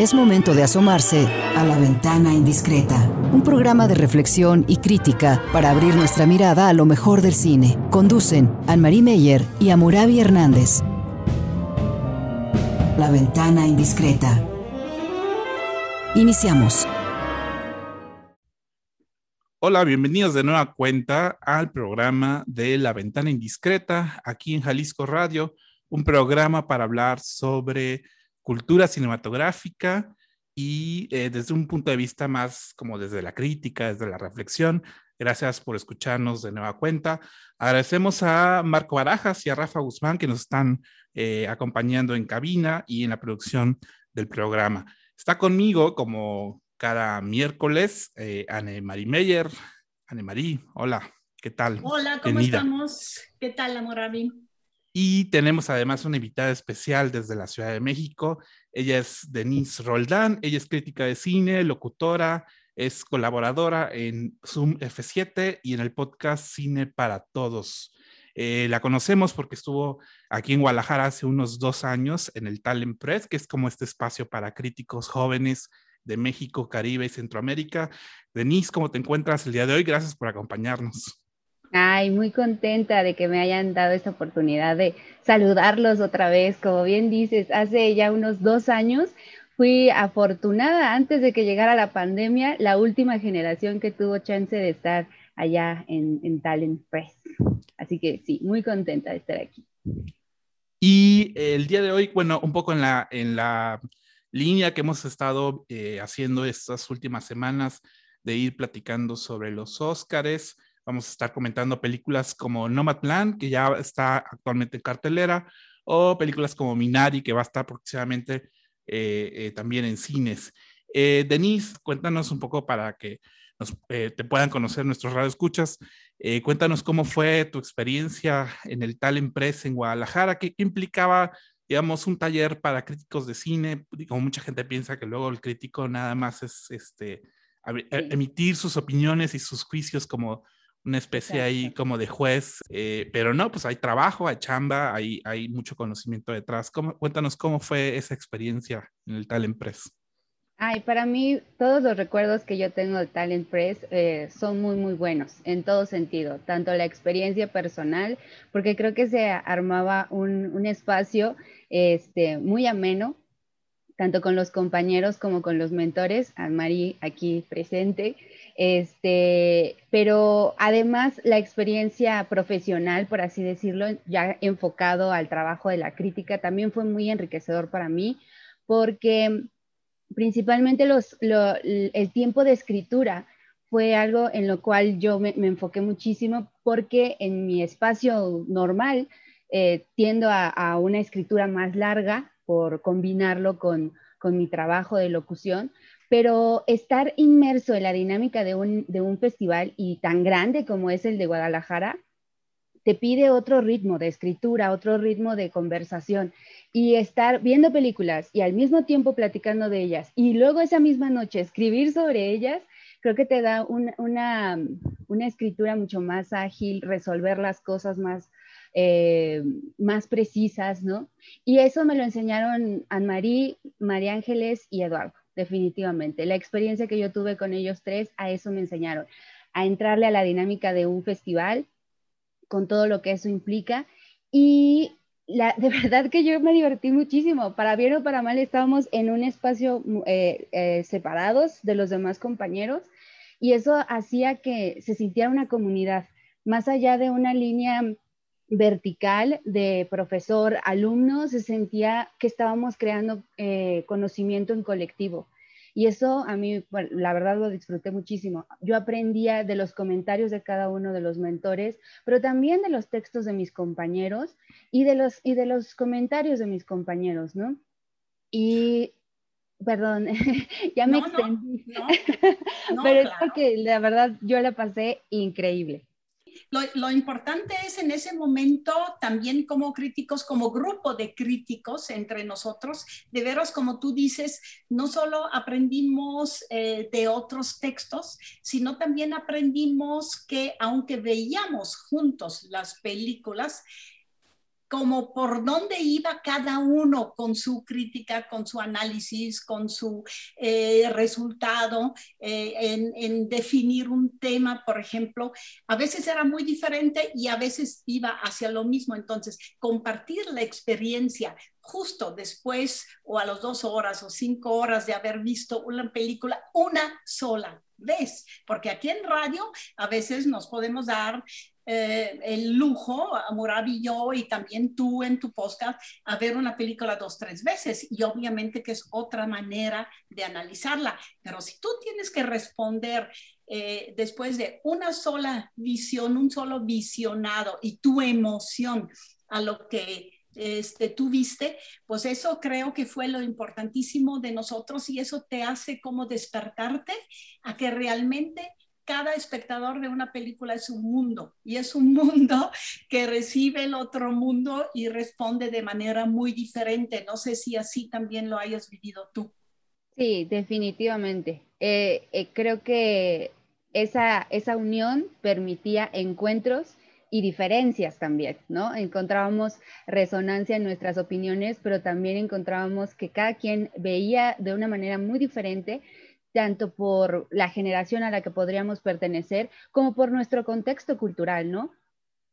Es momento de asomarse a la ventana indiscreta, un programa de reflexión y crítica para abrir nuestra mirada a lo mejor del cine. Conducen Anne-Marie Meyer y Amurabi Hernández. La ventana indiscreta. Iniciamos. Hola, bienvenidos de nueva cuenta al programa de La Ventana Indiscreta, aquí en Jalisco Radio, un programa para hablar sobre cultura cinematográfica y eh, desde un punto de vista más como desde la crítica, desde la reflexión. Gracias por escucharnos de nueva cuenta. Agradecemos a Marco Barajas y a Rafa Guzmán que nos están eh, acompañando en cabina y en la producción del programa. Está conmigo como cada miércoles, eh, Anne Marie Meyer. Anne Marie, hola, ¿qué tal? Hola, ¿cómo estamos? ¿Qué tal, Amorabi? Y tenemos además una invitada especial desde la Ciudad de México. Ella es Denise Roldán, ella es crítica de cine, locutora, es colaboradora en Zoom F7 y en el podcast Cine para Todos. Eh, la conocemos porque estuvo aquí en Guadalajara hace unos dos años en el Talent Press, que es como este espacio para críticos jóvenes de México, Caribe y Centroamérica. Denise, ¿cómo te encuentras el día de hoy? Gracias por acompañarnos. Ay, muy contenta de que me hayan dado esta oportunidad de saludarlos otra vez. Como bien dices, hace ya unos dos años fui afortunada antes de que llegara la pandemia, la última generación que tuvo chance de estar allá en, Talent Press. Así que sí, muy contenta de estar aquí. Y el día de hoy, bueno, un poco en la, en la línea que hemos estado eh, haciendo estas últimas semanas de ir platicando sobre los Óscares. Vamos a estar comentando películas como Nomadland, que ya está actualmente en cartelera, o películas como Minari, que va a estar próximamente eh, eh, también en cines. Denise, cuéntanos un poco para que te puedan conocer nuestros radioescuchas. cuéntanos cómo fue tu experiencia en el Talent Press en Guadalajara, qué implicaba digamos, un taller para críticos de cine, como mucha gente piensa que luego el crítico nada más es este, emitir sus opiniones y sus juicios como una especie ahí como de juez, eh, pero no, pues hay trabajo, hay chamba, hay, hay mucho conocimiento detrás. ¿Cómo, cuéntanos cómo fue esa experiencia en el Talent Press. Ay, para mí todos los recuerdos que yo tengo del Talent Press eh, son muy, muy buenos en todo sentido, tanto la experiencia personal, porque creo que se armaba un, un espacio este, muy ameno, tanto con los compañeros como con los mentores, a Mari aquí presente, este, pero además la experiencia profesional, por así decirlo, ya enfocado al trabajo de la crítica, también fue muy enriquecedor para mí, porque principalmente los, el tiempo de escritura fue algo en lo cual yo me, enfoqué muchísimo porque en mi espacio normal eh, tiendo a, una escritura más larga por combinarlo con, con, mi trabajo de locución, pero estar inmerso en la dinámica de un, de un festival y tan grande como es el de Guadalajara, te pide otro ritmo de escritura, otro ritmo de conversación y estar viendo películas y al mismo tiempo platicando de ellas y luego esa misma noche escribir sobre ellas, creo que te da una, una, escritura mucho más ágil, resolver las cosas más, eh, más precisas, ¿no? Y eso me lo enseñaron Anne-Marie, María Ángeles y Eduardo, definitivamente. La experiencia que yo tuve con ellos tres, a eso me enseñaron, a entrarle a la dinámica de un festival con todo lo que eso implica y de verdad que yo me divertí muchísimo. Para bien o para mal, estábamos en un espacio eh, eh, separados de los demás compañeros y eso hacía que se sintiera una comunidad, más allá de una línea vertical de profesor-alumno, se sentía que estábamos creando eh, conocimiento en colectivo. Y eso a mí, la verdad lo disfruté muchísimo. Yo aprendía de los comentarios de cada uno de los mentores, pero también de los textos de mis compañeros y de los, y de los comentarios de mis compañeros, ¿no? Y, perdón, ya me extendí, pero es porque la verdad yo la pasé increíble. Lo, importante es en ese momento también como críticos, como grupo de críticos entre nosotros, de veros, como tú dices, no solo aprendimos eh, de otros textos, sino también aprendimos que aunque veíamos juntos las películas, como por dónde iba cada uno con su crítica, con su análisis, con su eh, resultado, eh, en, en, definir un tema, por ejemplo. A veces era muy diferente y a veces iba hacia lo mismo. Entonces, compartir la experiencia justo después o a las dos horas o cinco horas de haber visto una película una sola vez, porque aquí en radio a veces nos podemos dar eh, el lujo, Murab y yo, y también tú en tu podcast, a ver una película dos, tres veces. Y obviamente que es otra manera de analizarla. Pero si tú tienes que responder eh, después de una sola visión, un solo visionado y tu emoción a lo que este, tú viste, pues eso creo que fue lo importantísimo de nosotros y eso te hace como despertarte a que realmente cada espectador de una película es un mundo y es un mundo que recibe el otro mundo y responde de manera muy diferente. No sé si así también lo hayas vivido tú. Sí, definitivamente. Eh, eh, creo que esa, esa unión permitía encuentros y diferencias también, ¿no? Encontrábamos resonancia en nuestras opiniones, pero también encontrábamos que cada quien veía de una manera muy diferente, tanto por la generación a la que podríamos pertenecer, como por nuestro contexto cultural, ¿no?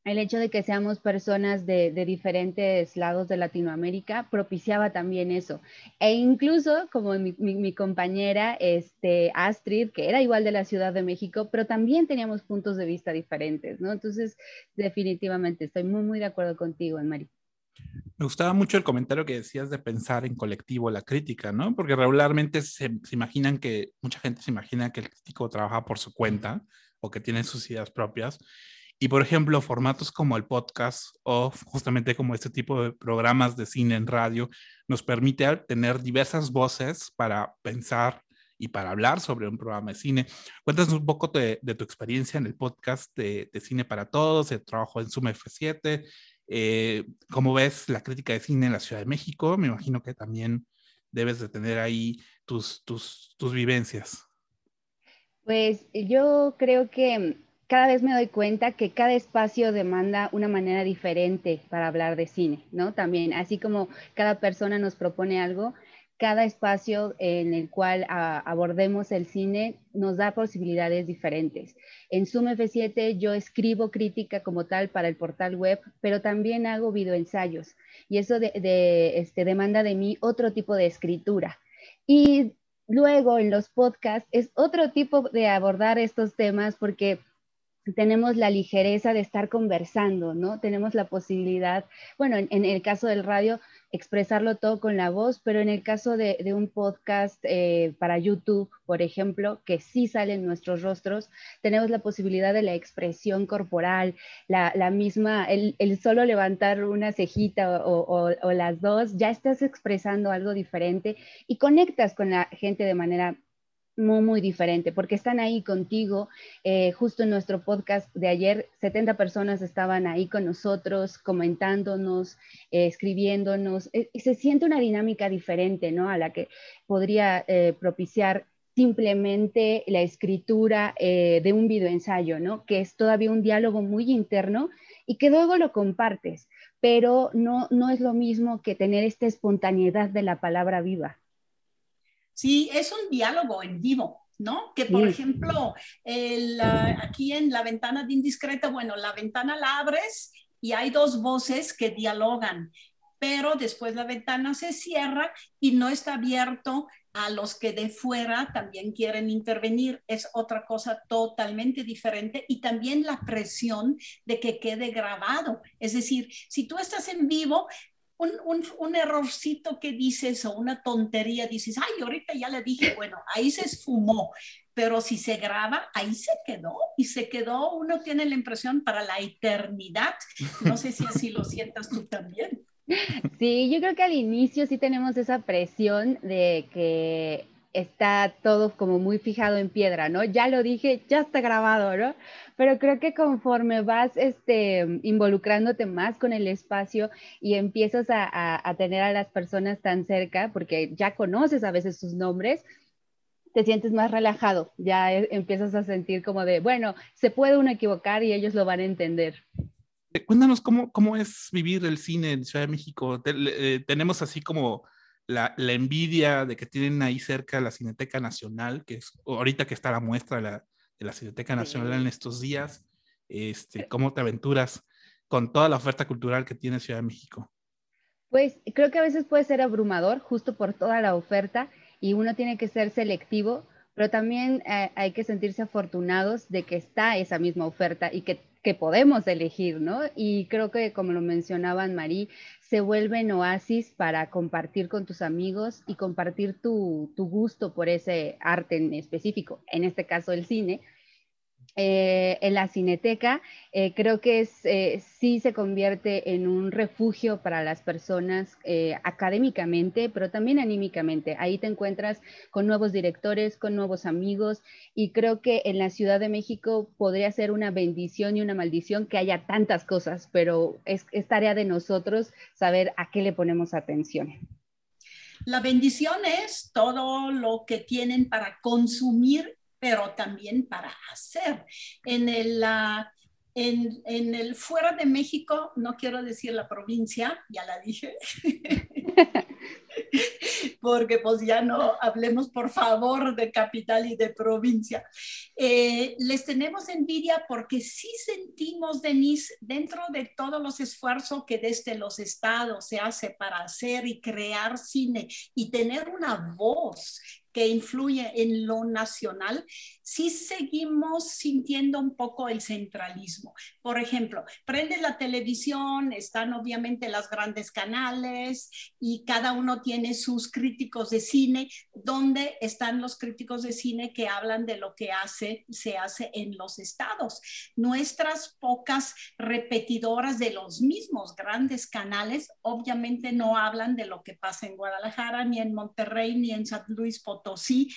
el hecho de que seamos personas de, diferentes lados de Latinoamérica propiciaba también eso. E incluso, como mi, compañera este, Astrid, que era igual de la Ciudad de México, pero también teníamos puntos de vista diferentes, ¿no? Entonces, definitivamente, estoy muy, muy de acuerdo contigo, Mari. Me gustaba mucho el comentario que decías de pensar en colectivo la crítica, ¿no? Porque regularmente se, se imaginan que, mucha gente se imagina que el crítico trabaja por su cuenta o que tiene sus ideas propias y por ejemplo, formatos como el podcast o justamente como este tipo de programas de cine en radio nos permite tener diversas voces para pensar y para hablar sobre un programa de cine. Cuéntanos un poco de, tu experiencia en el podcast de, Cine para Todos, el trabajo en Zoom F7, eh, cómo ves la crítica de cine en la Ciudad de México. Me imagino que también debes de tener ahí tus, tus, tus vivencias. Pues yo creo que cada vez me doy cuenta que cada espacio demanda una manera diferente para hablar de cine, ¿no? También, así como cada persona nos propone algo, cada espacio en el cual abordemos el cine nos da posibilidades diferentes. En Zoom F7 yo escribo crítica como tal para el portal web, pero también hago videoensayos y eso este, demanda de mí otro tipo de escritura. Y luego en los podcasts es otro tipo de abordar estos temas porque tenemos la ligereza de estar conversando, ¿no? Tenemos la posibilidad, bueno, en, el caso del radio, expresarlo todo con la voz, pero en el caso de, un podcast eh, para YouTube, por ejemplo, que sí salen nuestros rostros, tenemos la posibilidad de la expresión corporal, la, misma, el, solo levantar una cejita o, o las dos, ya estás expresando algo diferente y conectas con la gente de manera muy, muy diferente, porque están ahí contigo. Eh, justo en nuestro podcast de ayer, 70 personas estaban ahí con nosotros, comentándonos, eh, escribiéndonos. Eh, se siente una dinámica diferente, ¿no? A la que podría propiciar simplemente la escritura de un videoensayo, ¿no? Que es todavía un diálogo muy interno y que luego lo compartes, pero no, no es lo mismo que tener esta espontaneidad de la palabra viva. Sí, es un diálogo en vivo, ¿no? Que por ejemplo, aquí en la ventana de indiscreta, bueno, la ventana la abres y hay dos voces que dialogan, pero después la ventana se cierra y no está abierto a los que de fuera también quieren intervenir. Es otra cosa totalmente diferente y también la presión de que quede grabado. Es decir, si tú estás en vivo, un, un, un, errorcito que dices o una tontería, dices, ay, ahorita ya le dije, bueno, ahí se esfumó, pero si se graba, ahí se quedó y se quedó, uno tiene la impresión para la eternidad. No sé si así lo sientas tú también. Sí, yo creo que al inicio sí tenemos esa presión de que está todo como muy fijado en piedra, ¿no? Ya lo dije, ya está grabado, ¿no? Pero creo que conforme vas este, involucrándote más con el espacio y empiezas a, tener a las personas tan cerca, porque ya conoces a veces sus nombres, te sientes más relajado, ya e, empiezas a sentir como de, bueno, se puede uno equivocar y ellos lo van a entender. Eh, cuéntanos cómo, cómo es vivir el cine en Ciudad de México. Eh, tenemos así como la, la, envidia de que tienen ahí cerca la Cineteca Nacional, que es ahorita que está la muestra de la, de la Cineteca Nacional en estos días. Este, ¿Cómo te aventuras con toda la oferta cultural que tiene Ciudad de México? Pues creo que a veces puede ser abrumador justo por toda la oferta y uno tiene que ser selectivo, pero también eh, hay que sentirse afortunados de que está esa misma oferta y que, que, podemos elegir, ¿no? Y creo que como lo mencionaban Marí, se vuelven oasis para compartir con tus amigos y compartir tu, tu gusto por ese arte en específico, en este caso el cine, eh, en la cineteca, eh, creo que es, eh, sí se convierte en un refugio para las personas académicamente, pero también anímicamente. Ahí te encuentras con nuevos directores, con nuevos amigos y creo que en la Ciudad de México podría ser una bendición y una maldición que haya tantas cosas, pero es, es tarea de nosotros saber a qué le ponemos atención. La bendición es todo lo que tienen para consumir pero también para hacer. En el, en, en, el fuera de México, no quiero decir la provincia, ya la dije, porque pues ya no hablemos por favor de capital y de provincia. Eh, les tenemos envidia porque sí sentimos, Denise, dentro de todos los esfuerzos que desde los estados se hace para hacer y crear cine y tener una voz que influye en lo nacional, sí seguimos sintiendo un poco el centralismo. Por ejemplo, prendes la televisión, están obviamente las grandes canales y cada uno tiene sus críticos de cine, donde están los críticos de cine que hablan de lo que hace, se hace en los estados. Nuestras pocas repetidoras de los mismos grandes canales obviamente no hablan de lo que pasa en Guadalajara, ni en Monterrey, ni en San Luis Potosí sí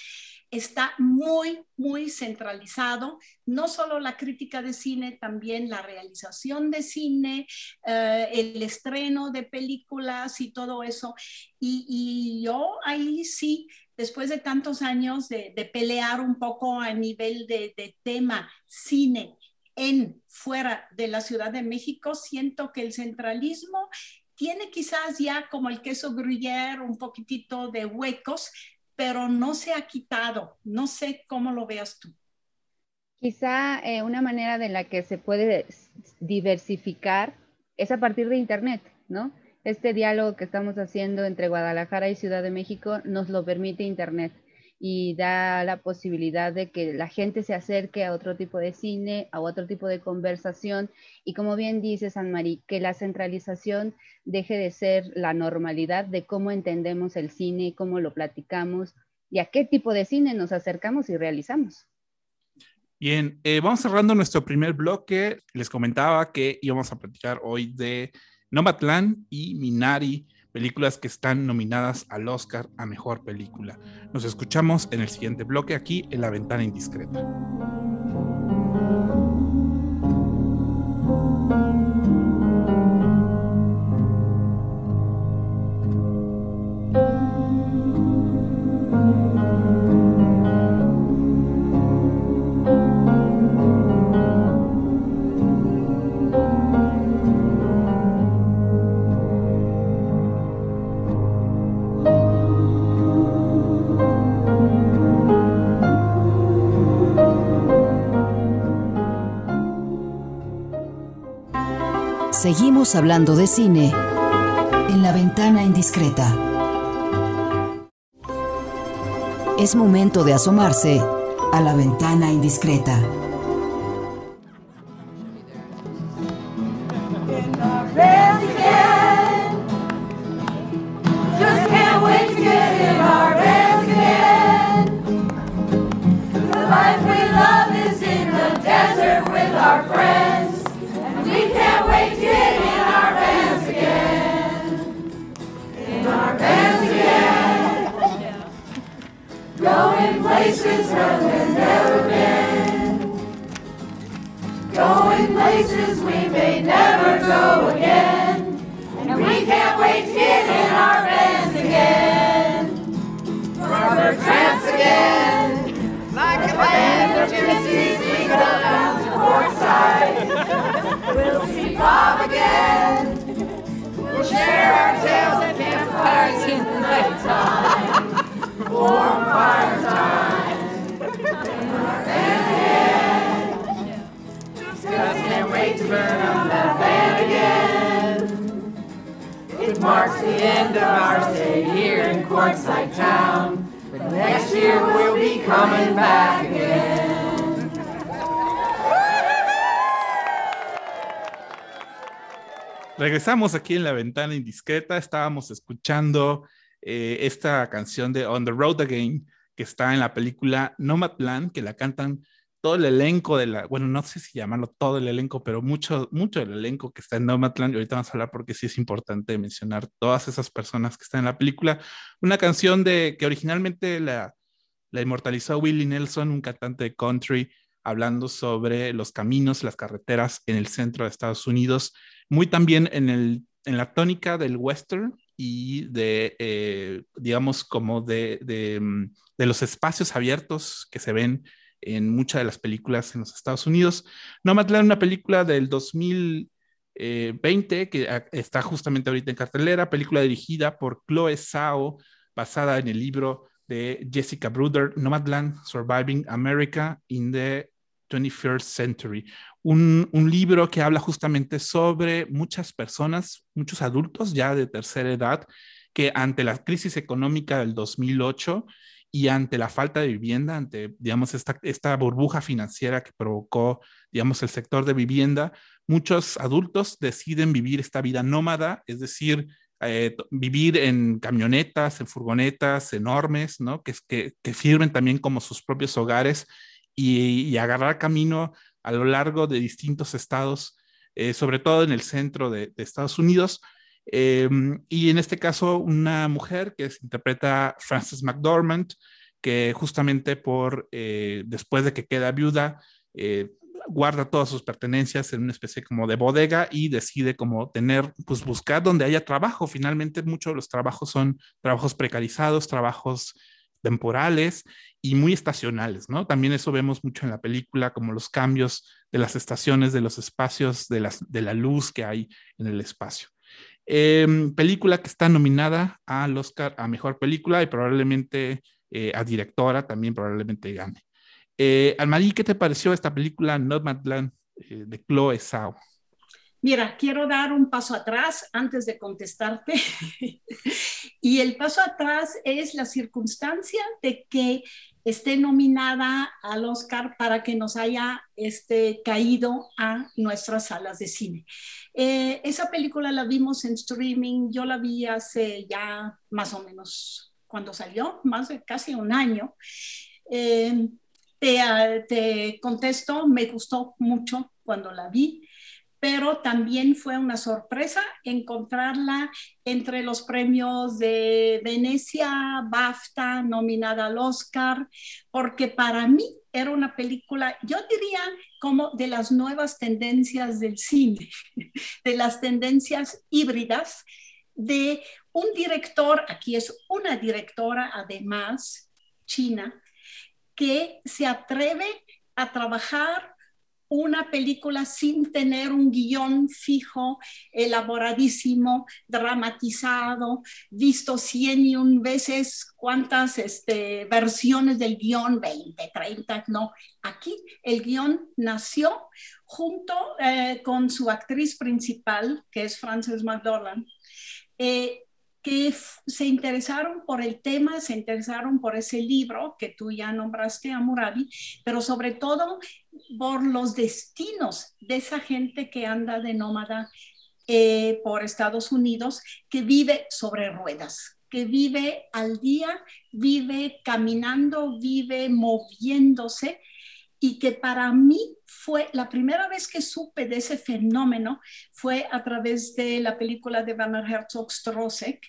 está muy, muy centralizado, no solo la crítica de cine, también la realización de cine, eh, el estreno de películas y todo eso. Y, yo ahí sí, después de tantos años de, pelear un poco a nivel de, de tema cine en fuera de la Ciudad de México, siento que el centralismo tiene quizás ya como el queso gruyère un poquitito de huecos, pero no se ha quitado. No sé cómo lo veas tú. Quizá eh, una manera de la que se puede diversificar es a partir de Internet, ¿no? Este diálogo que estamos haciendo entre Guadalajara y Ciudad de México nos lo permite Internet y da la posibilidad de que la gente se acerque a otro tipo de cine, a otro tipo de conversación y como bien dice San Marí, que la centralización deje de ser la normalidad de cómo entendemos el cine, cómo lo platicamos y a qué tipo de cine nos acercamos y realizamos. Bien, eh, vamos cerrando nuestro primer bloque. Les comentaba que íbamos a platicar hoy de Nomadland y Minari películas que están nominadas al Oscar a Mejor Película. Nos escuchamos en el siguiente bloque aquí en La Ventana Indiscreta. Seguimos hablando de cine en la ventana indiscreta. Es momento de asomarse a la ventana indiscreta. Next year we'll be coming back again. Regresamos aquí en la ventana indiscreta. Estábamos escuchando eh, esta canción de On the Road Again que está en la película Nomadland, que la cantan todo el elenco de la, bueno, no sé si llamarlo todo el elenco, pero mucho, mucho del elenco que está en Nomadland, y ahorita vamos a hablar porque sí es importante mencionar todas esas personas que están en la película. Una canción de que originalmente la, la inmortalizó Willie Nelson, un cantante de country, hablando sobre los caminos, las carreteras en el centro de Estados Unidos, muy también en, el, en la tónica del western y de, eh, digamos, como de, de, mm, de los espacios abiertos que se ven en muchas de las películas en los Estados Unidos. Nomadland, una película del 2020 que está justamente ahorita en cartelera, película dirigida por Chloe Zhao, basada en el libro de Jessica Bruder, Nomadland, Surviving America in the 21st Century. Un, un, libro que habla justamente sobre muchas personas, muchos adultos ya de tercera edad, que ante la crisis económica del 2008 y ante la falta de vivienda, ante, digamos, esta, esta burbuja financiera que provocó, digamos, el sector de vivienda, muchos adultos deciden vivir esta vida nómada, es decir, eh, vivir en camionetas, en furgonetas enormes, ¿no? Que, que, que sirven también como sus propios hogares y, agarrar camino a lo largo de distintos estados, eh, sobre todo en el centro de Estados Unidos, eh, y en este caso, una mujer que se interpreta Frances McDormand, que justamente por, eh, después de que queda viuda, eh, guarda todas sus pertenencias en una especie como de bodega y decide como tener, pues buscar donde haya trabajo. Finalmente, muchos de los trabajos son trabajos precarizados, trabajos temporales y muy estacionales, ¿no? También eso vemos mucho en la película, como los cambios de las estaciones, de los espacios, de, las, de la luz que hay en el espacio. Eh, película que está nominada al Oscar a Mejor Película y probablemente eh, a Directora también probablemente gane. Eh, Almarí, ¿qué te pareció esta película Nomadland eh, de Chloe Zhao? Mira, quiero dar un paso atrás antes de contestarte. y el paso atrás es la circunstancia de que esté nominada al Oscar para que nos haya este, caído a nuestras salas de cine. Eh, esa película la vimos en streaming, yo la vi hace ya más o menos cuando salió, más de casi un año. Eh, te, te contesto, me gustó mucho cuando la vi pero también fue una sorpresa encontrarla entre los premios de Venecia, BAFTA, nominada al Oscar, porque para mí era una película, yo diría, como de las nuevas tendencias del cine, de las tendencias híbridas, de un director, aquí es una directora además, china, que se atreve a trabajar una película sin tener un guion fijo, elaboradísimo, dramatizado, visto cien y un veces cuántas este, versiones del guion, 20, 30, no. Aquí el guion nació junto eh, con su actriz principal, que es Frances McDormand. Eh, que se interesaron por el tema, se interesaron por ese libro que tú ya nombraste a Murabi, pero sobre todo por los destinos de esa gente que anda de nómada eh, por Estados Unidos, que vive sobre ruedas, que vive al día, vive caminando, vive moviéndose y que para mí fue la primera vez que supe de ese fenómeno fue a través de la película de Werner Herzog Strosek,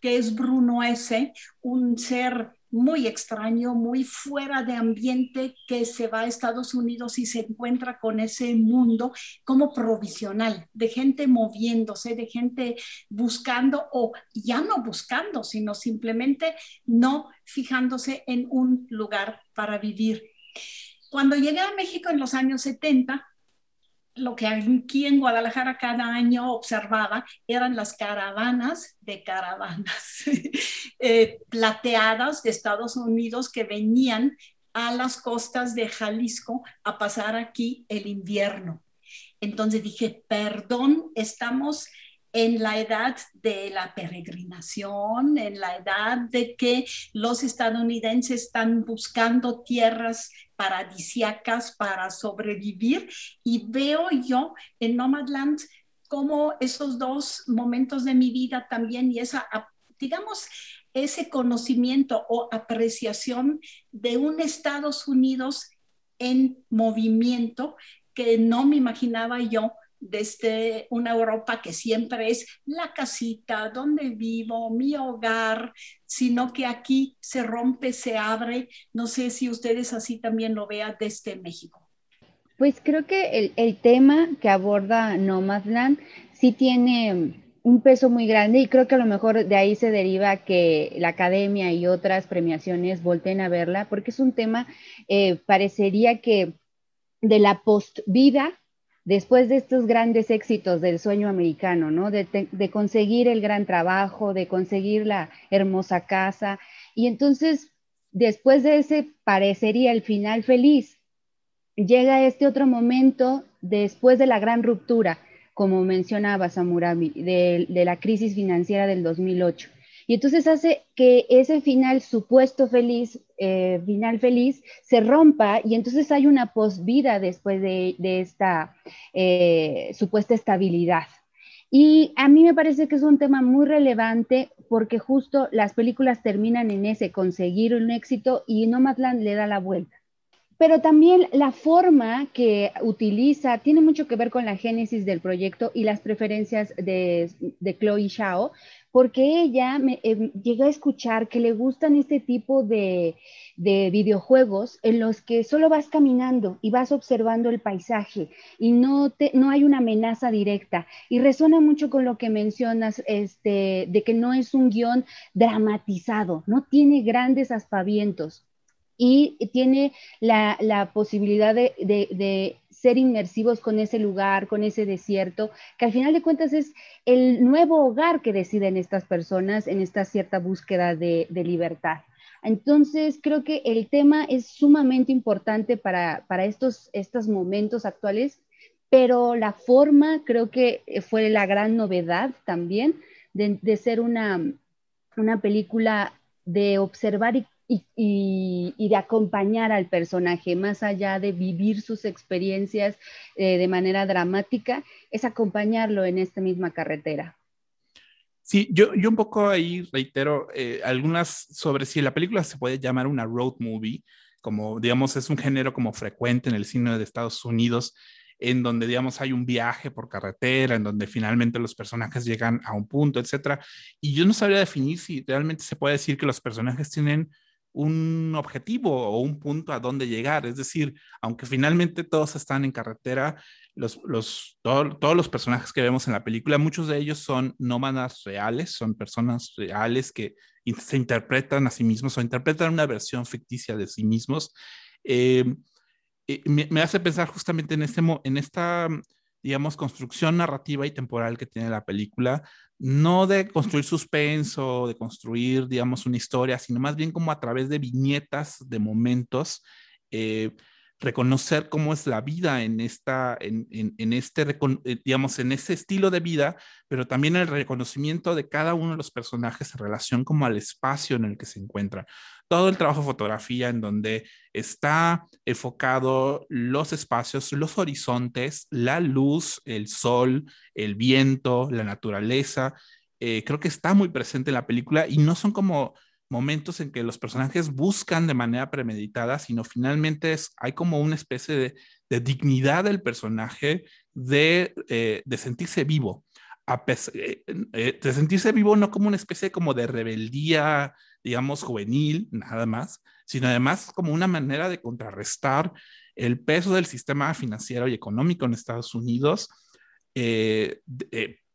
que es Bruno S., un ser muy extraño, muy fuera de ambiente que se va a Estados Unidos y se encuentra con ese mundo como provisional, de gente moviéndose, de gente buscando o ya no buscando, sino simplemente no fijándose en un lugar para vivir. Cuando llegué a México en los años 70, lo que aquí en Guadalajara cada año observaba eran las caravanas de caravanas eh, plateadas de Estados Unidos que venían a las costas de Jalisco a pasar aquí el invierno. Entonces dije, perdón, estamos en la edad de la peregrinación, en la edad de que los estadounidenses están buscando tierras paradisiacas para sobrevivir. Y veo yo en Nomadland como esos dos momentos de mi vida también y esa, digamos, ese conocimiento o apreciación de un Estados Unidos en movimiento que no me imaginaba yo desde una Europa que siempre es la casita donde vivo, mi hogar, sino que aquí se rompe, se abre. No sé si ustedes así también lo vean desde México. Pues creo que el, tema que aborda Nomadland sí tiene un peso muy grande y creo que a lo mejor de ahí se deriva que la academia y otras premiaciones volteen a verla, porque es un tema, eh, parecería que de la post-vida después de estos grandes éxitos del sueño americano, ¿no? De, conseguir el gran trabajo, de conseguir la hermosa casa. Y entonces, después de ese parecería el final feliz, llega este otro momento después de la gran ruptura, como mencionaba Samurami, de, de la crisis financiera del 2008. Y entonces hace que ese final supuesto feliz, eh, final feliz, se rompa y entonces hay una posvida después de, esta eh, supuesta estabilidad. Y a mí me parece que es un tema muy relevante porque justo las películas terminan en ese conseguir un éxito y Nomadland le da la vuelta. Pero también la forma que utiliza tiene mucho que ver con la génesis del proyecto y las preferencias de, de Chloe Shao, porque ella me, eh, llega a escuchar que le gustan este tipo de, videojuegos en los que solo vas caminando y vas observando el paisaje y no, no hay una amenaza directa. Y resuena mucho con lo que mencionas este, de que no es un guion dramatizado, no tiene grandes aspavientos y tiene la, posibilidad de, ser inmersivos con ese lugar, con ese desierto, que al final de cuentas es el nuevo hogar que deciden estas personas en esta cierta búsqueda de, libertad. Entonces, creo que el tema es sumamente importante para, estos, momentos actuales, pero la forma creo que fue la gran novedad también de, ser una, una película de observar y y, de acompañar al personaje, más allá de vivir sus experiencias eh, de manera dramática, es acompañarlo en esta misma carretera. Sí, yo, yo un poco ahí reitero eh, algunas sobre si la película se puede llamar una road movie, como digamos es un género como frecuente en el cine de Estados Unidos, en donde, digamos, hay un viaje por carretera, en donde finalmente los personajes llegan a un punto, etcétera. Y yo no sabría definir si realmente se puede decir que los personajes tienen un objetivo o un punto a dónde llegar. Es decir, aunque finalmente todos están en carretera, los, los, todos los personajes que vemos en la película, muchos de ellos son nómadas reales, son personas reales que se interpretan a sí mismos o interpretan una versión ficticia de sí mismos. Eh, eh, me, me, hace pensar justamente en, este, en esta, digamos, construcción narrativa y temporal que tiene la película, no de construir suspenso, de construir, digamos, una historia, sino más bien como a través de viñetas, de momentos, eh, reconocer cómo es la vida en, esta, en, en, este, eh, digamos, en ese estilo de vida, pero también el reconocimiento de cada uno de los personajes en relación como al espacio en el que se encuentran. Todo el trabajo de fotografía en donde está enfocado los espacios, los horizontes, la luz, el sol, el viento, la naturaleza, eh, creo que está muy presente en la película y no son como momentos en que los personajes buscan de manera premeditada, sino finalmente hay como una especie de, dignidad del personaje de, eh, sentirse vivo. Eh, eh, de sentirse vivo no como una especie como de rebeldía, digamos, juvenil, nada más, sino además como una manera de contrarrestar el peso del sistema financiero y económico en Estados Unidos,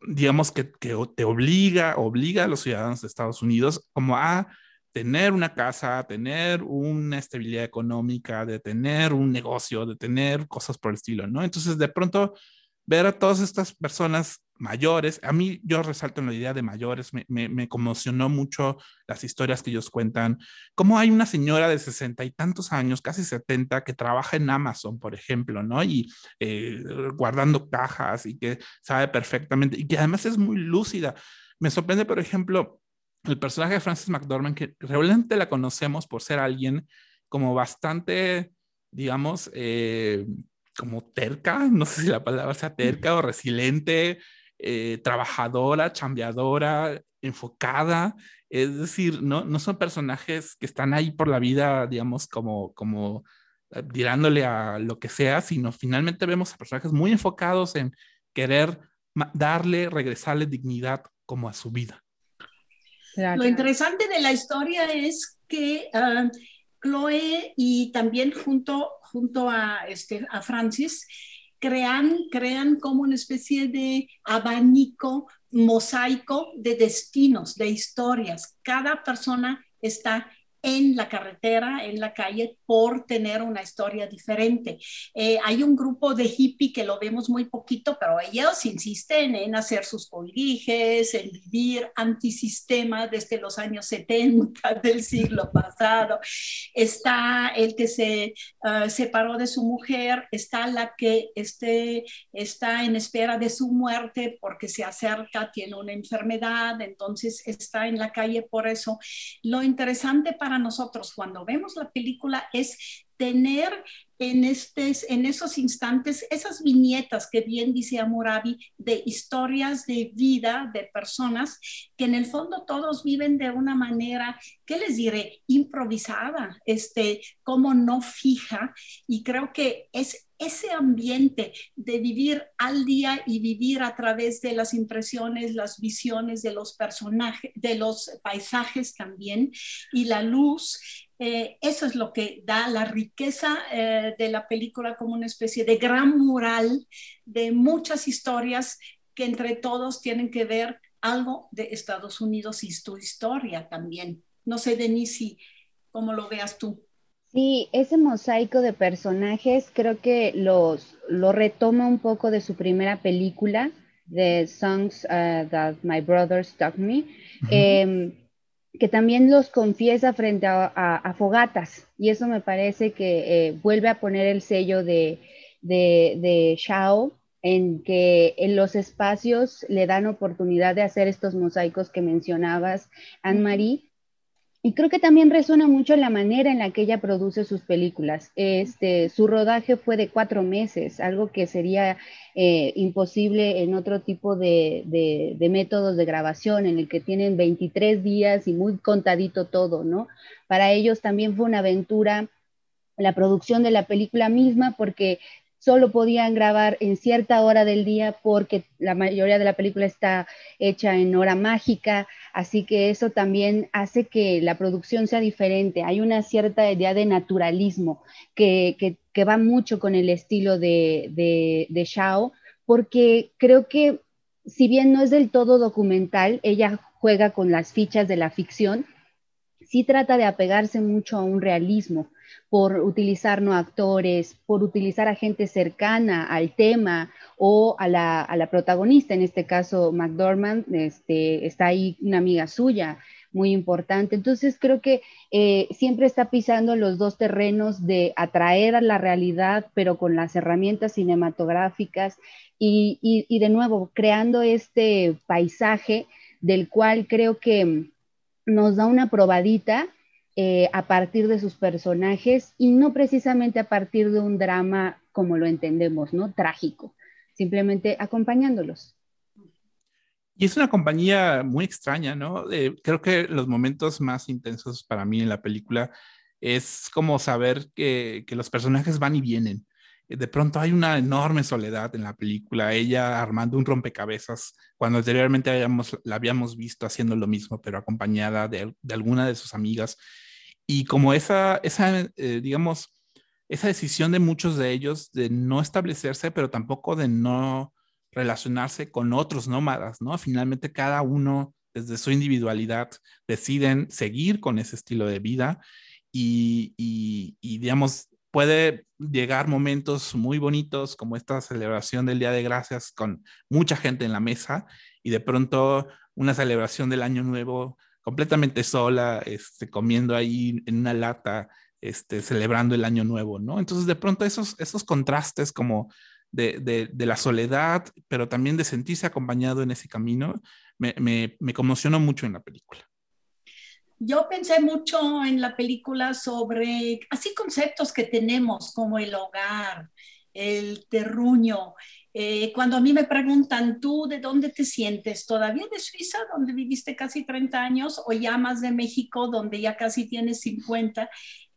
digamos que, te obliga, obliga a los ciudadanos de Estados Unidos como a tener una casa, tener una estabilidad económica, de tener un negocio, de tener cosas por el estilo, ¿no? Entonces, de pronto ver a todas estas personas mayores, a mí yo resalto en la idea de mayores, me, conmocionó mucho las historias que ellos cuentan, como hay una señora de sesenta y tantos años, casi setenta, que trabaja en Amazon, por ejemplo, ¿no? Y eh, guardando cajas y que sabe perfectamente, y que además es muy lúcida. Me sorprende, por ejemplo, el personaje de Frances McDormand, que realmente la conocemos por ser alguien como bastante, digamos, eh, como terca, no sé si la palabra sea terca o resiliente, eh, trabajadora, chambeadora, enfocada. Es decir, no, no son personajes que están ahí por la vida, digamos, como, como eh, tirándole a lo que sea, sino finalmente vemos a personajes muy enfocados en querer darle, regresarle dignidad como a su vida. Lo interesante de la historia es que ah, Chloe y también junto, junto a, este, a Francis crean, crean como una especie de abanico, mosaico de destinos, de historias. Cada persona está en la carretera, en la calle, por tener una historia diferente. Eh, hay un grupo de hippie que lo vemos muy poquito, pero ellos insisten en hacer sus coliges, en vivir antisistema desde los años 70 del siglo pasado. Está el que se uh, separó de su mujer, está la que este, está en espera de su muerte porque se acerca, tiene una enfermedad, entonces está en la calle por eso. Lo interesante para nosotros cuando vemos la película es tener en, estes, en esos instantes esas viñetas que bien dice Amurabi de historias de vida de personas que en el fondo todos viven de una manera, ¿qué les diré? Improvisada, este, como no fija. Y creo que es ese ambiente de vivir al día y vivir a través de las impresiones, las visiones de los personajes, de los paisajes también, y la luz, eh, eso es lo que da la riqueza eh, de la película como una especie de gran mural de muchas historias que entre todos tienen que ver algo de Estados Unidos y su historia también. No sé, Denise, cómo lo veas tú. Sí, ese mosaico de personajes creo que los, lo retoma un poco de su primera película, The Songs uh, That My Brothers Taught Me, que también los confiesa frente a, fogatas. Y eso me parece que eh, vuelve a poner el sello de, de, de Shao en que en los espacios le dan oportunidad de hacer estos mosaicos que mencionabas, Anne-Marie, y creo que también resuena mucho la manera en la que ella produce sus películas. Este, su rodaje fue de cuatro meses, algo que sería eh, imposible en otro tipo de, de, métodos de grabación, en el que tienen 23 días y muy contadito todo, ¿no? Para ellos también fue una aventura la producción de la película misma, porque solo podían grabar en cierta hora del día porque la mayoría de la película está hecha en hora mágica, así que eso también hace que la producción sea diferente. Hay una cierta idea de naturalismo que, va mucho con el estilo de, de, de Shao, porque creo que si bien no es del todo documental, ella juega con las fichas de la ficción, sí trata de apegarse mucho a un realismo por utilizar no actores, por utilizar a gente cercana al tema o a la, protagonista, en este caso McDormand, este, está ahí una amiga suya muy importante. Entonces creo que eh, siempre está pisando los dos terrenos de atraer a la realidad, pero con las herramientas cinematográficas y, y de nuevo creando este paisaje del cual creo que nos da una probadita eh, a partir de sus personajes y no precisamente a partir de un drama como lo entendemos, ¿no? Trágico, simplemente acompañándolos. Y es una compañía muy extraña, ¿no? creo que los momentos más intensos para mí en la película es como saber que, que los personajes van y vienen de pronto hay una enorme soledad en la película, ella armando un rompecabezas, cuando anteriormente habíamos, la habíamos visto haciendo lo mismo, pero acompañada de, alguna de sus amigas. Y como esa, esa eh, digamos, esa decisión de muchos de ellos de no establecerse, pero tampoco de no relacionarse con otros nómadas, ¿no? Finalmente cada uno desde su individualidad deciden seguir con ese estilo de vida y, y digamos, puede llegar momentos muy bonitos como esta celebración del Día de Gracias con mucha gente en la mesa y de pronto una celebración del Año Nuevo completamente sola, este, comiendo ahí en una lata, este, celebrando el Año Nuevo, ¿no? Entonces de pronto esos, esos contrastes como de, de, la soledad, pero también de sentirse acompañado en ese camino, me, me, me conmocionó mucho en la película yo pensé mucho en la película sobre así conceptos que tenemos como el hogar, el terruño. Eh, cuando a mí me preguntan, ¿tú de dónde te sientes? ¿Todavía de Suiza, donde viviste casi 30 años, o ya más de México, donde ya casi tienes 50?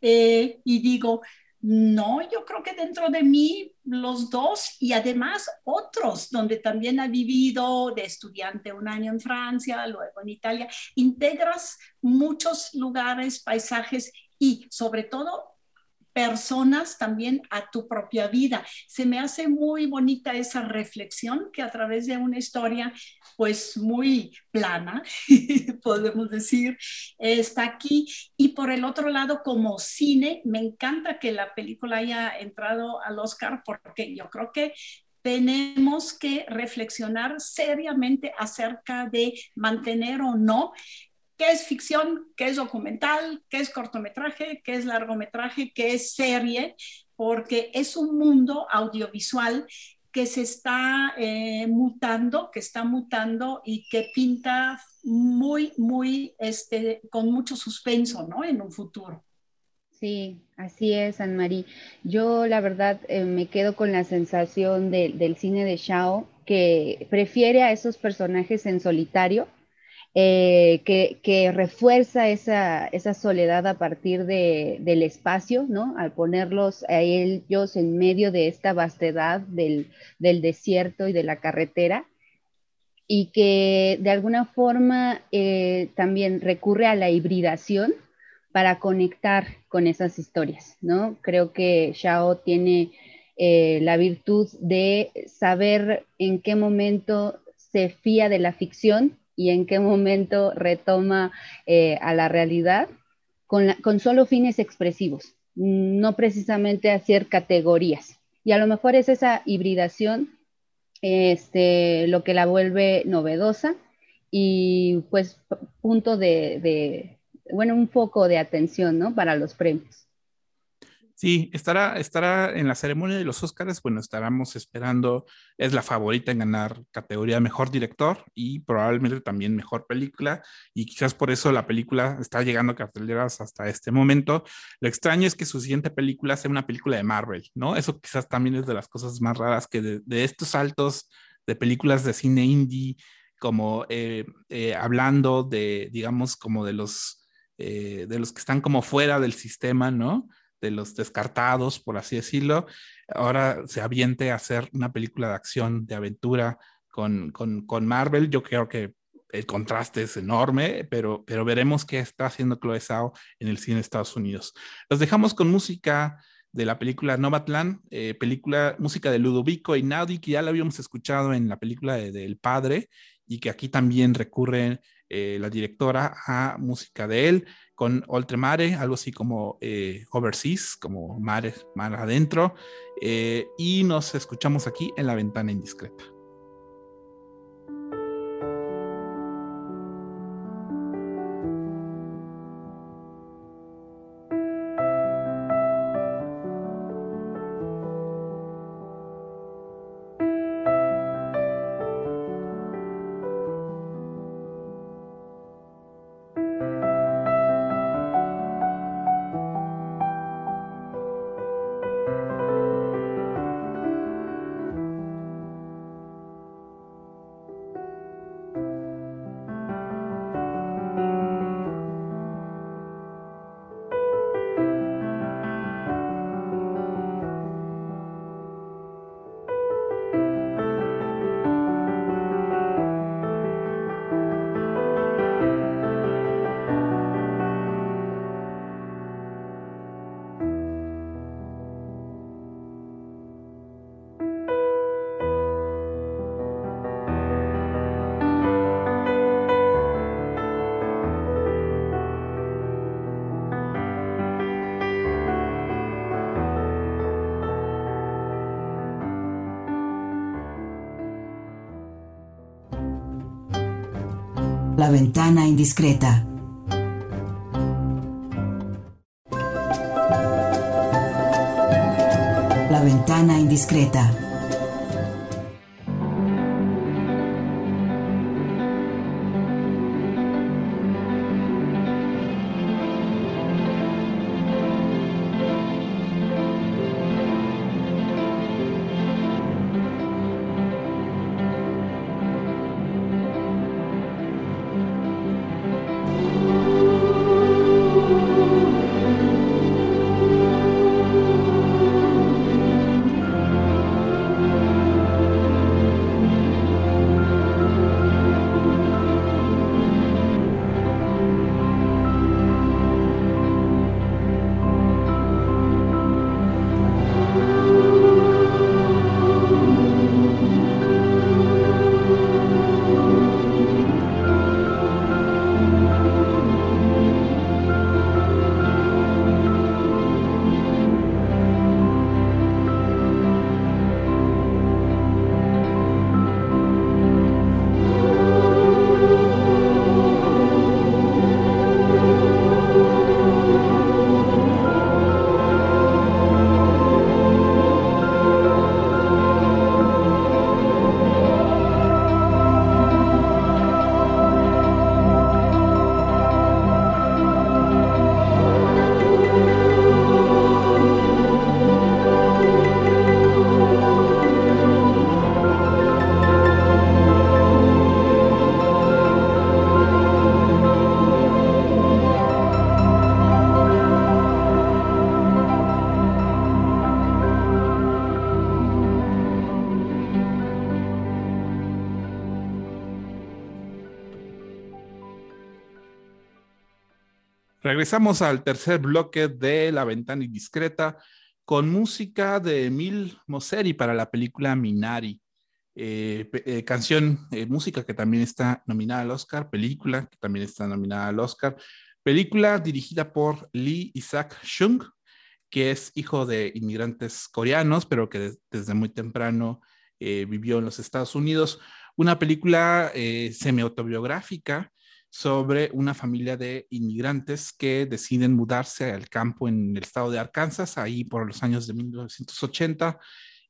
Eh, y digo, no, yo creo que dentro de mí los dos y además otros, donde también ha vivido de estudiante un año en Francia, luego en Italia, integras muchos lugares, paisajes y sobre todo personas también a tu propia vida. Se me hace muy bonita esa reflexión que a través de una historia pues muy plana, podemos decir, está aquí. Y por el otro lado, como cine, me encanta que la película haya entrado al Oscar porque yo creo que tenemos que reflexionar seriamente acerca de mantener o no qué es ficción, qué es documental, qué es cortometraje, qué es largometraje, qué es serie, porque es un mundo audiovisual que se está eh, mutando, que está mutando y que pinta muy, muy, este, con mucho suspenso, ¿no? En un futuro. Sí, así es, Anne Marie. Yo la verdad eh, me quedo con la sensación del cine de Shao, que prefiere a esos personajes en solitario, eh, que, refuerza esa, soledad a partir del espacio, ¿no? Al ponerlos a ellos en medio de esta vastedad del, desierto y de la carretera, y que de alguna forma eh, también recurre a la hibridación para conectar con esas historias, ¿no? Creo que Shao tiene eh, la virtud de saber en qué momento se fía de la ficción y en qué momento retoma eh, a la realidad con, solo fines expresivos, no precisamente hacer categorías. Y a lo mejor es esa hibridación este, lo que la vuelve novedosa y pues punto de, de, bueno, un foco de atención, ¿no? Para los premios. Sí, estará, estará en la ceremonia de los Oscars, bueno, estaremos esperando, es la favorita en ganar categoría Mejor Director y probablemente también Mejor Película, y quizás por eso la película está llegando a carteleras hasta este momento. Lo extraño es que su siguiente película sea una película de Marvel, ¿no? Eso quizás también es de las cosas más raras que de, estos saltos de películas de cine indie, como eh, eh, hablando de, digamos, como de los, eh, de los que están como fuera del sistema, ¿no? De los descartados, por así decirlo, ahora se aviente a hacer una película de acción, de aventura con, con, Marvel. Yo creo que el contraste es enorme, pero, pero veremos qué está haciendo Chloe Zhao en el cine de Estados Unidos. Los dejamos con música de la película Nomadland, eh, película, música de Ludovico Naudi, que ya la habíamos escuchado en la película de, de El Padre, y que aquí también recurre eh, la directora a música de él con Oltremare, algo así como eh, Overseas, como mar, adentro, eh, y nos escuchamos aquí en la ventana indiscreta. La ventana indiscreta. La ventana indiscreta. Regresamos al tercer bloque de La Ventana Indiscreta con música de Emil Moseri para la película Minari. Eh, eh, canción, eh, música que también está nominada al Oscar, película que también está nominada al Oscar, película dirigida por Lee Isaac Chung, que es hijo de inmigrantes coreanos, pero que desde muy temprano vivió en los Estados Unidos. Una película semi-autobiográfica sobre una familia de inmigrantes que deciden mudarse al campo en el estado de Arkansas, ahí por los años de 1980,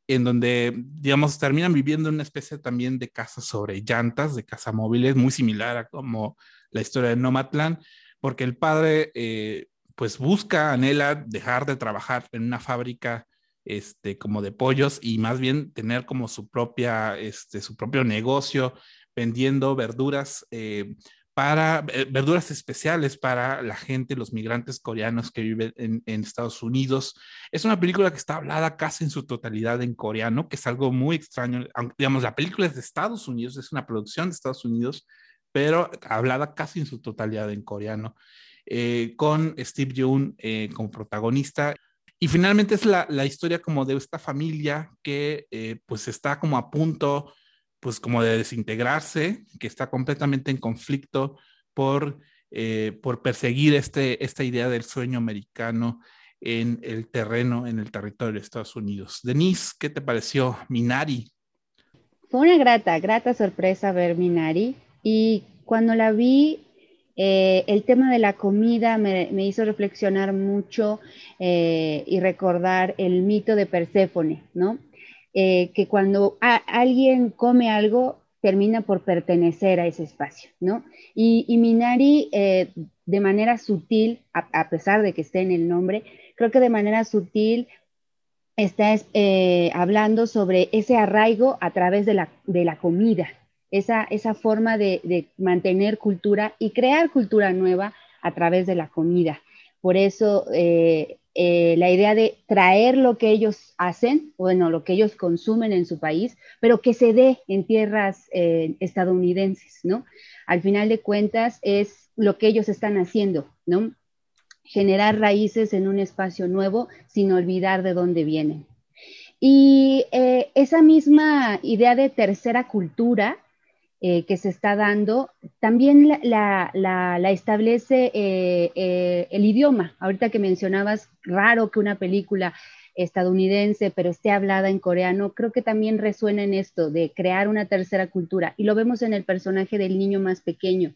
en donde, digamos, terminan viviendo en una especie también de casa sobre llantas, de casa móviles, muy similar a como la historia de Nomadland, porque el padre, eh, pues, busca, anhela dejar de trabajar en una fábrica este, como de pollos y más bien tener como su propia, este, su propio negocio vendiendo verduras eh, para eh, verduras especiales para la gente, los migrantes coreanos que viven en, Estados Unidos. Es una película que está hablada casi en su totalidad en coreano, que es algo muy extraño. digamos, la película es de Estados Unidos, es una producción de Estados Unidos, pero hablada casi en su totalidad en coreano, eh, con Steve Yeun eh, como protagonista. Y finalmente es la, la, historia como de esta familia que pues está como a punto pues como de desintegrarse, que está completamente en conflicto por, eh, por perseguir este, esta idea del sueño americano en el terreno, en el territorio de Estados Unidos. Denise, ¿qué te pareció Minari? Fue una grata, grata sorpresa ver Minari y cuando la vi, eh, el tema de la comida me, hizo reflexionar mucho eh, y recordar el mito de Perséfone, ¿no? Eh, que cuando alguien come algo, termina por pertenecer a ese espacio, ¿no? Y, Minari, eh, de manera sutil, a, pesar de que esté en el nombre, creo que de manera sutil está eh, hablando sobre ese arraigo a través de la, comida, esa, esa forma de, mantener cultura y crear cultura nueva a través de la comida. Por eso la idea de traer lo que ellos hacen, bueno, lo que ellos consumen en su país, pero que se dé en tierras eh, estadounidenses, ¿no? Al final de cuentas es lo que ellos están haciendo, ¿no? Generar raíces en un espacio nuevo sin olvidar de dónde vienen. Y eh, esa misma idea de tercera cultura eh, que se está dando, también la, establece eh, eh, el idioma. Ahorita que mencionabas, raro que una película estadounidense, pero esté hablada en coreano, creo que también resuena en esto de crear una tercera cultura. Y lo vemos en el personaje del niño más pequeño.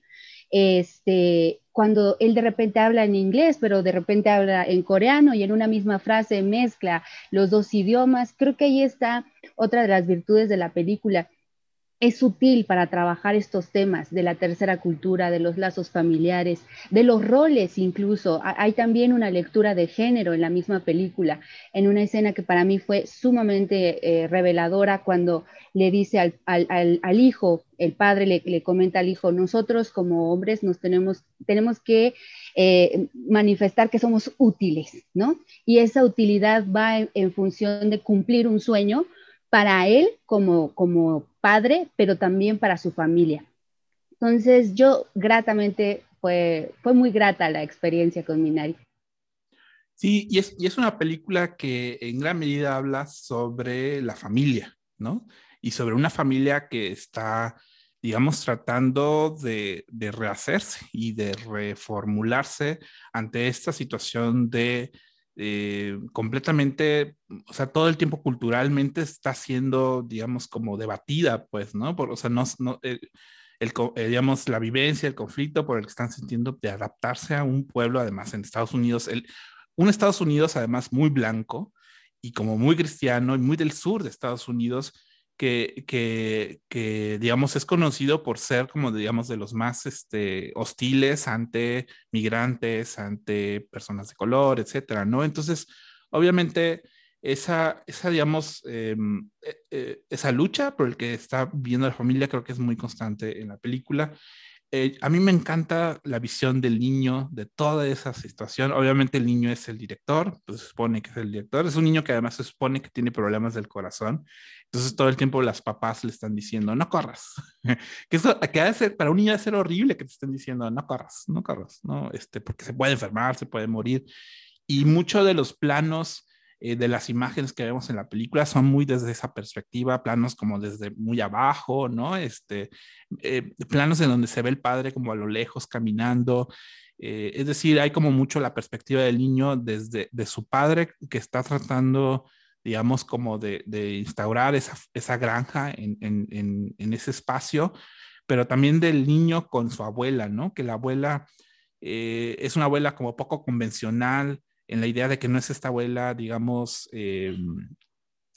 este, cuando él de repente habla en inglés, pero de repente habla en coreano y en una misma frase mezcla los dos idiomas, creo que ahí está otra de las virtudes de la película es útil para trabajar estos temas de la tercera cultura, de los lazos familiares, de los roles incluso. Hay también una lectura de género en la misma película, en una escena que para mí fue sumamente eh, reveladora cuando le dice al, hijo, el padre le, comenta al hijo, nosotros como hombres nos tenemos, tenemos que eh, manifestar que somos útiles, ¿no? Y esa utilidad va en función de cumplir un sueño para él como, como padre, pero también para su familia. Entonces yo gratamente, fue, fue muy grata la experiencia con Minari. Sí, y es, y es una película que en gran medida habla sobre la familia, ¿no? Y sobre una familia que está, digamos, tratando de, de rehacerse y de reformularse ante esta situación de eh, completamente, o sea, todo el tiempo culturalmente está siendo, digamos, como debatida, pues, ¿no? Por, o sea, no, eh, el, eh, digamos, la vivencia, el conflicto por el que están sintiendo de adaptarse a un pueblo, además, en Estados Unidos, el, un Estados Unidos, además, muy blanco y como muy cristiano y muy del sur de Estados Unidos, que, que, que, digamos, es conocido por ser como, digamos, de los más este, hostiles ante migrantes, ante personas de color, etcétera, ¿no? Entonces, obviamente, esa, esa digamos, em, e, e, esa lucha por el que está viendo la familia creo que es muy constante en la película eh, a mí me encanta la visión del niño de toda esa situación. Obviamente el niño es el director, pues se supone que es el director. Es un niño que además se supone que tiene problemas del corazón. Entonces todo el tiempo las papás le están diciendo, no corras. que eso que para un niño debe ser horrible que te estén diciendo, no corras, no corras, ¿no? Este, porque se puede enfermar, se puede morir. Y muchos de los planos eh, de las imágenes que vemos en la película son muy desde esa perspectiva, planos como desde muy abajo, ¿no? Este, eh, planos en donde se ve el padre como a lo lejos caminando. Eh, es decir, hay como mucho la perspectiva del niño desde de su padre que está tratando, digamos, como de, de instaurar esa, esa granja en, en, en, ese espacio, pero también del niño con su abuela, ¿no? Que la abuela es una abuela como poco convencional, en la idea de que no es esta abuela, digamos, eh,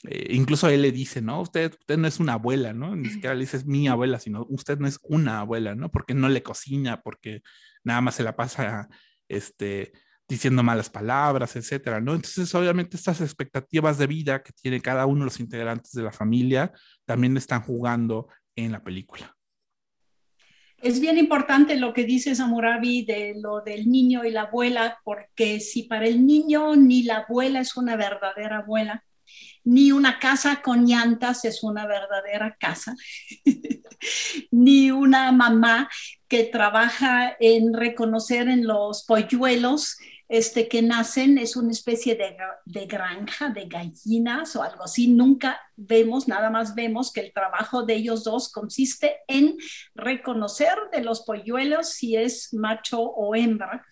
eh, incluso él le dice, ¿no? Usted, usted no es una abuela, ¿no? Ni siquiera le dice es mi abuela, sino usted no es una abuela, ¿no? Porque no le cocina, porque nada más se la pasa, este, diciendo malas palabras, etcétera, ¿no? Entonces, obviamente, estas expectativas de vida que tiene cada uno de los integrantes de la familia también están jugando en la película. Es bien importante lo que dice Samurabi de lo del niño y la abuela, porque si para el niño ni la abuela es una verdadera abuela, ni una casa con llantas es una verdadera casa, ni una mamá que trabaja en reconocer en los polluelos este, que nacen es una especie de, de, granja de gallinas o algo así. Nunca vemos, nada más vemos que el trabajo de ellos dos consiste en reconocer de los polluelos si es macho o hembra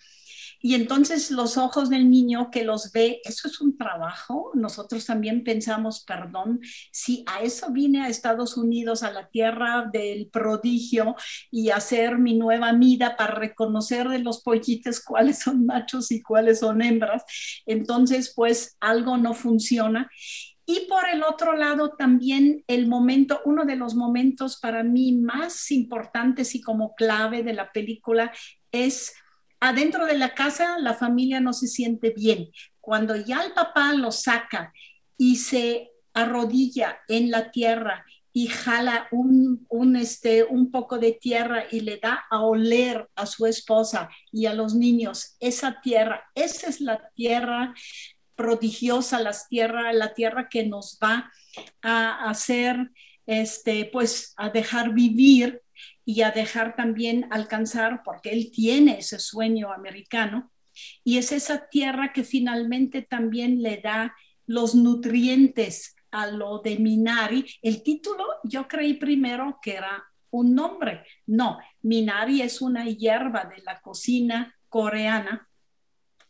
y entonces los ojos del niño que los ve, eso es un trabajo. Nosotros también pensamos, perdón, si a eso vine a Estados Unidos, a la tierra del prodigio y hacer mi nueva vida para reconocer de los pollitos cuáles son machos y cuáles son hembras, entonces pues algo no funciona. Y por el otro lado, también el momento, uno de los momentos para mí más importantes y como clave de la película es adentro de la casa la familia no se siente bien. Cuando ya el papá lo saca y se arrodilla en la tierra y jala un, un, este, un poco de tierra y le da a oler a su esposa y a los niños esa tierra, esa es la tierra prodigiosa, la tierra, la tierra que nos va a hacer, este, pues, a dejar vivir y a dejar también alcanzar, porque él tiene ese sueño americano, y es esa tierra que finalmente también le da los nutrientes a lo de Minari. El título yo creí primero que era un nombre. No, Minari es una hierba de la cocina coreana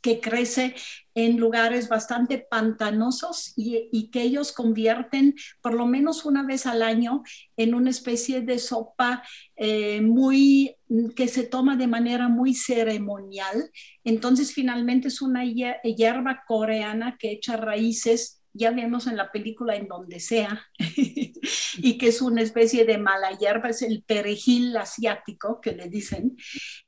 que crece en lugares bastante pantanosos y, que ellos convierten por lo menos una vez al año en una especie de sopa eh, muy que se toma de manera muy ceremonial. Entonces finalmente es una hierba coreana que echa raíces ya vemos en la película en donde sea, y que es una especie de mala hierba, es el perejil asiático que le dicen.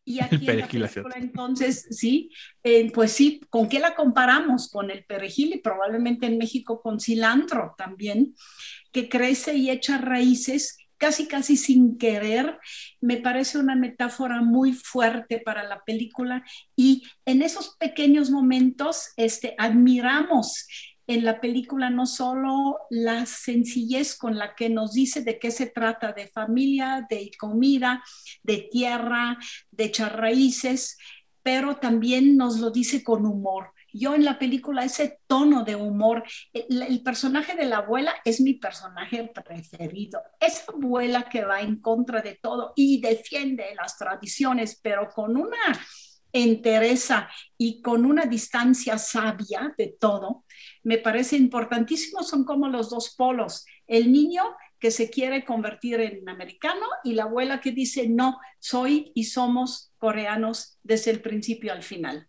Y aquí en la película, entonces, sí, eh, pues sí, ¿con qué la comparamos? Con el perejil y probablemente en México con cilantro también, que crece y echa raíces casi casi sin querer, me parece una metáfora muy fuerte para la película y en esos pequeños momentos este, admiramos en la película no solo la sencillez con la que nos dice de qué se trata, de familia, de comida, de tierra, de echar raíces, pero también nos lo dice con humor. Yo en la película ese tono de humor, el, el, personaje de la abuela es mi personaje preferido. Esa abuela que va en contra de todo y defiende las tradiciones, pero con una entereza y con una distancia sabia de todo, me parece importantísimo, son como los dos polos. El niño que se quiere convertir en americano y la abuela que dice, no, soy y somos coreanos desde el principio al final.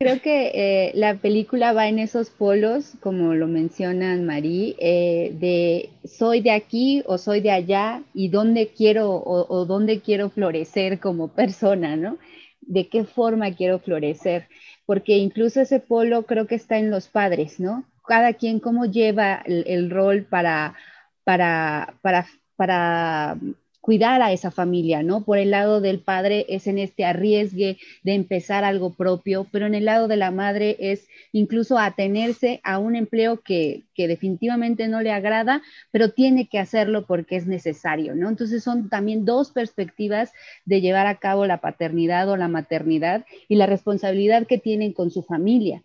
Creo que eh, la película va en esos polos, como lo mencionan Marí, eh, de soy de aquí o soy de allá y dónde quiero o, o dónde quiero florecer como persona, ¿no? De qué forma quiero florecer, porque incluso ese polo creo que está en los padres, ¿no? Cada quien cómo lleva el, rol para, para, para, para cuidar a esa familia, ¿no? Por el lado del padre es en este arriesgue de empezar algo propio, pero en el lado de la madre es incluso atenerse a un empleo que, que definitivamente no le agrada, pero tiene que hacerlo porque es necesario, ¿no? Entonces son también dos perspectivas de llevar a cabo la paternidad o la maternidad y la responsabilidad que tienen con su familia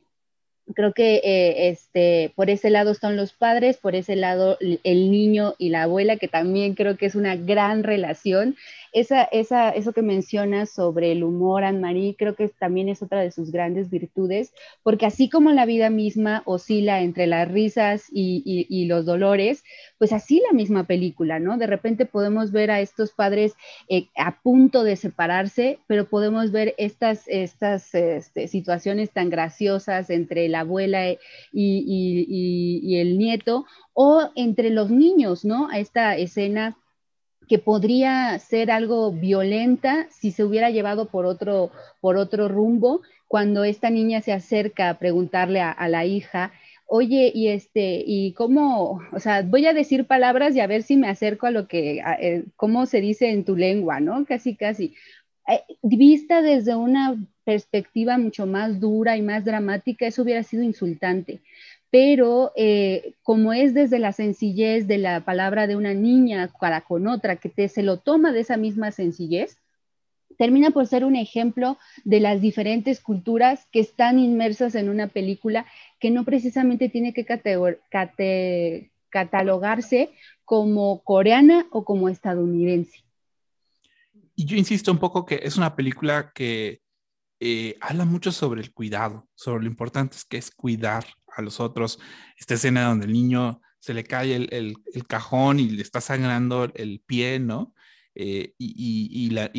creo que eh, este, por ese lado están los padres, por ese lado el niño y la abuela, que también creo que es una gran relación esa, eso que mencionas sobre el humor, Anne-Marie, creo que también es otra de sus grandes virtudes, porque así como la vida misma oscila entre las risas y, los dolores, pues así la misma película, ¿no? De repente podemos ver a estos padres eh, a punto de separarse, pero podemos ver estas, estas este, situaciones tan graciosas entre la abuela y, y el nieto o entre los niños, ¿no? A esta escena que podría ser algo violenta si se hubiera llevado por otro, por otro rumbo, cuando esta niña se acerca a preguntarle a, la hija, oye, y este, y cómo, o sea, voy a decir palabras y a ver si me acerco a lo que, eh, cómo se dice en tu lengua, ¿no? Casi, casi. Eh, vista desde una perspectiva mucho más dura y más dramática, eso hubiera sido insultante pero eh, como es desde la sencillez de la palabra de una niña para con otra, que te, se lo toma de esa misma sencillez, termina por ser un ejemplo de las diferentes culturas que están inmersas en una película que no precisamente tiene que catalogarse como coreana o como estadounidense. Y yo insisto un poco que es una película que eh, habla mucho sobre el cuidado, sobre lo importante que es cuidar a los otros. Esta escena donde el niño se le cae el, cajón y le está sangrando el pie, ¿no? Eh, y, la,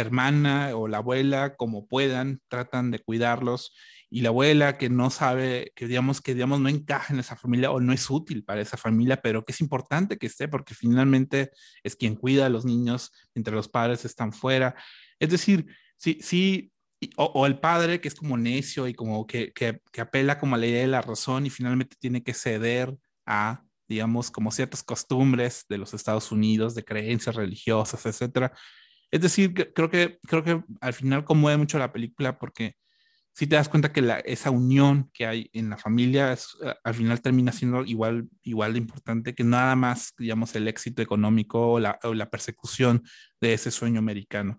hermana o la abuela, como puedan, tratan de cuidarlos. Y la abuela que no sabe, que digamos, que digamos no encaja en esa familia o no es útil para esa familia, pero que es importante que esté porque finalmente es quien cuida a los niños mientras los padres están fuera. Es decir, sí, sí, o, el padre que es como necio y como que, que, apela como a la idea de la razón y finalmente tiene que ceder a, digamos, como ciertas costumbres de los Estados Unidos, de creencias religiosas, etcétera. Es decir, creo que, creo que al final conmueve mucho la película porque si te das cuenta que la, esa unión que hay en la familia es, al final termina siendo igual, igual de importante que nada más, digamos, el éxito económico o la, o la persecución de ese sueño americano.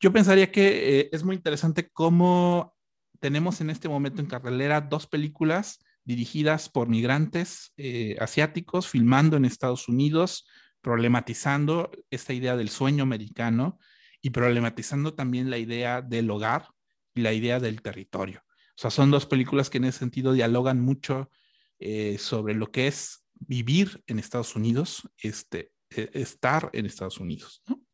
Yo pensaría que eh, es muy interesante cómo tenemos en este momento en cartelera dos películas dirigidas por migrantes eh, asiáticos, filmando en Estados Unidos, problematizando esta idea del sueño americano y problematizando también la idea del hogar y la idea del territorio. O sea, son dos películas que en ese sentido dialogan mucho eh, sobre lo que es vivir en Estados Unidos, este, e, estar en Estados Unidos, ¿no?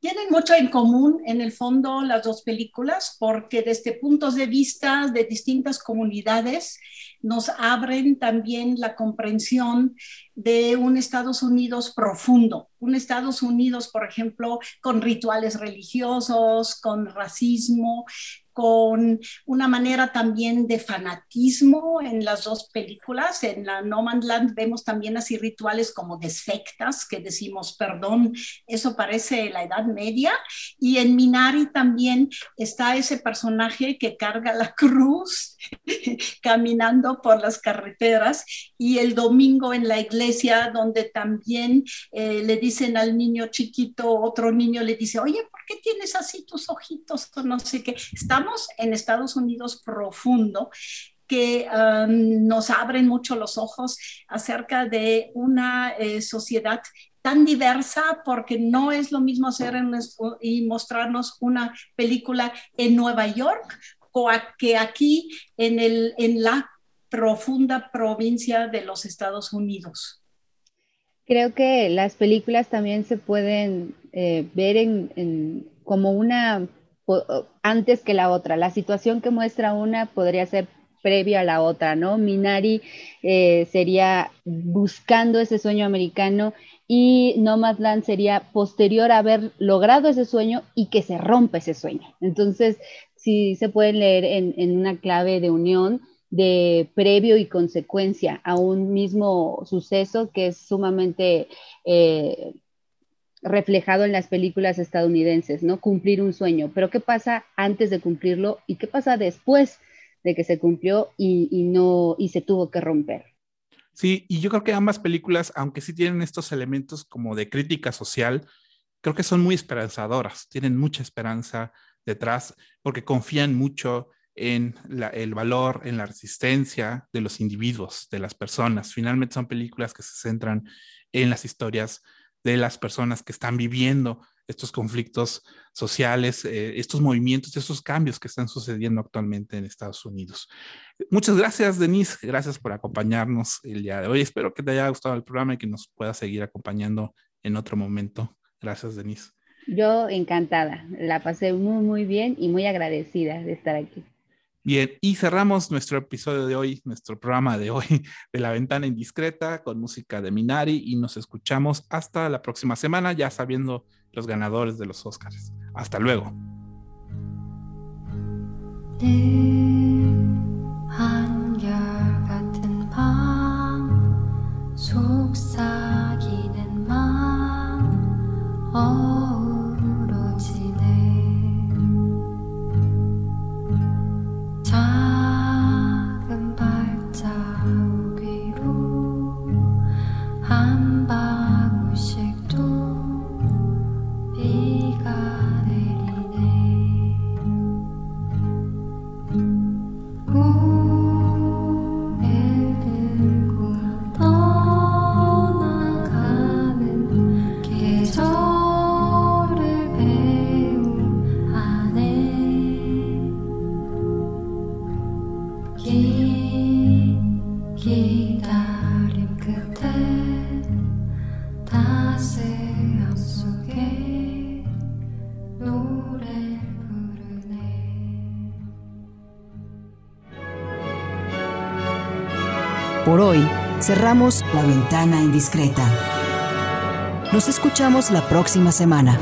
Tienen mucho en común en el fondo las dos películas porque desde puntos de vista de distintas comunidades nos abren también la comprensión de un Estados Unidos profundo, un Estados Unidos, por ejemplo, con rituales religiosos, con racismo, con una manera también de fanatismo en las dos películas. En la No Man's Land vemos también así rituales como de sectas, que decimos, perdón, eso parece la Edad Media. Y en Minari también está ese personaje que carga la cruz caminando por las carreteras y el domingo en la iglesia donde también eh, le dicen al niño chiquito, otro niño le dice, oye, ¿por qué tienes así tus ojitos? No sé qué. Estamos en Estados Unidos profundo que um, nos abren mucho los ojos acerca de una eh, sociedad tan diversa porque no es lo mismo hacer y mostrarnos una película en Nueva York que aquí en, el, en la profunda provincia de los Estados Unidos. Creo que las películas también se pueden eh, ver en, como una antes que la otra. La situación que muestra una podría ser previa a la otra, ¿no? Minari eh, sería buscando ese sueño americano y Nomadland sería posterior a haber logrado ese sueño y que se rompe ese sueño. Entonces, sí se pueden leer en, una clave de unión de previo y consecuencia a un mismo suceso que es sumamente eh, reflejado en las películas estadounidenses, ¿no? Cumplir un sueño. Pero ¿qué pasa antes de cumplirlo y qué pasa después de que se cumplió y, no y se tuvo que romper? Sí, y yo creo que ambas películas, aunque sí tienen estos elementos como de crítica social, creo que son muy esperanzadoras, tienen mucha esperanza detrás porque confían mucho en el valor, en la resistencia de los individuos, de las personas. Finalmente son películas que se centran en las historias de las personas que están viviendo estos conflictos sociales, eh, estos movimientos, estos cambios que están sucediendo actualmente en Estados Unidos. Muchas gracias, Denise. Gracias por acompañarnos el día de hoy. Espero que te haya gustado el programa y que nos pueda seguir acompañando en otro momento. Gracias, Denise. Yo encantada. La pasé muy, muy bien y muy agradecida de estar aquí. Bien, y cerramos nuestro episodio de hoy, nuestro programa de hoy de La Ventana Indiscreta con música de Minari y nos escuchamos hasta la próxima semana ya sabiendo los ganadores de los Oscars. Hasta luego. Cerramos la ventana indiscreta. Nos escuchamos la próxima semana.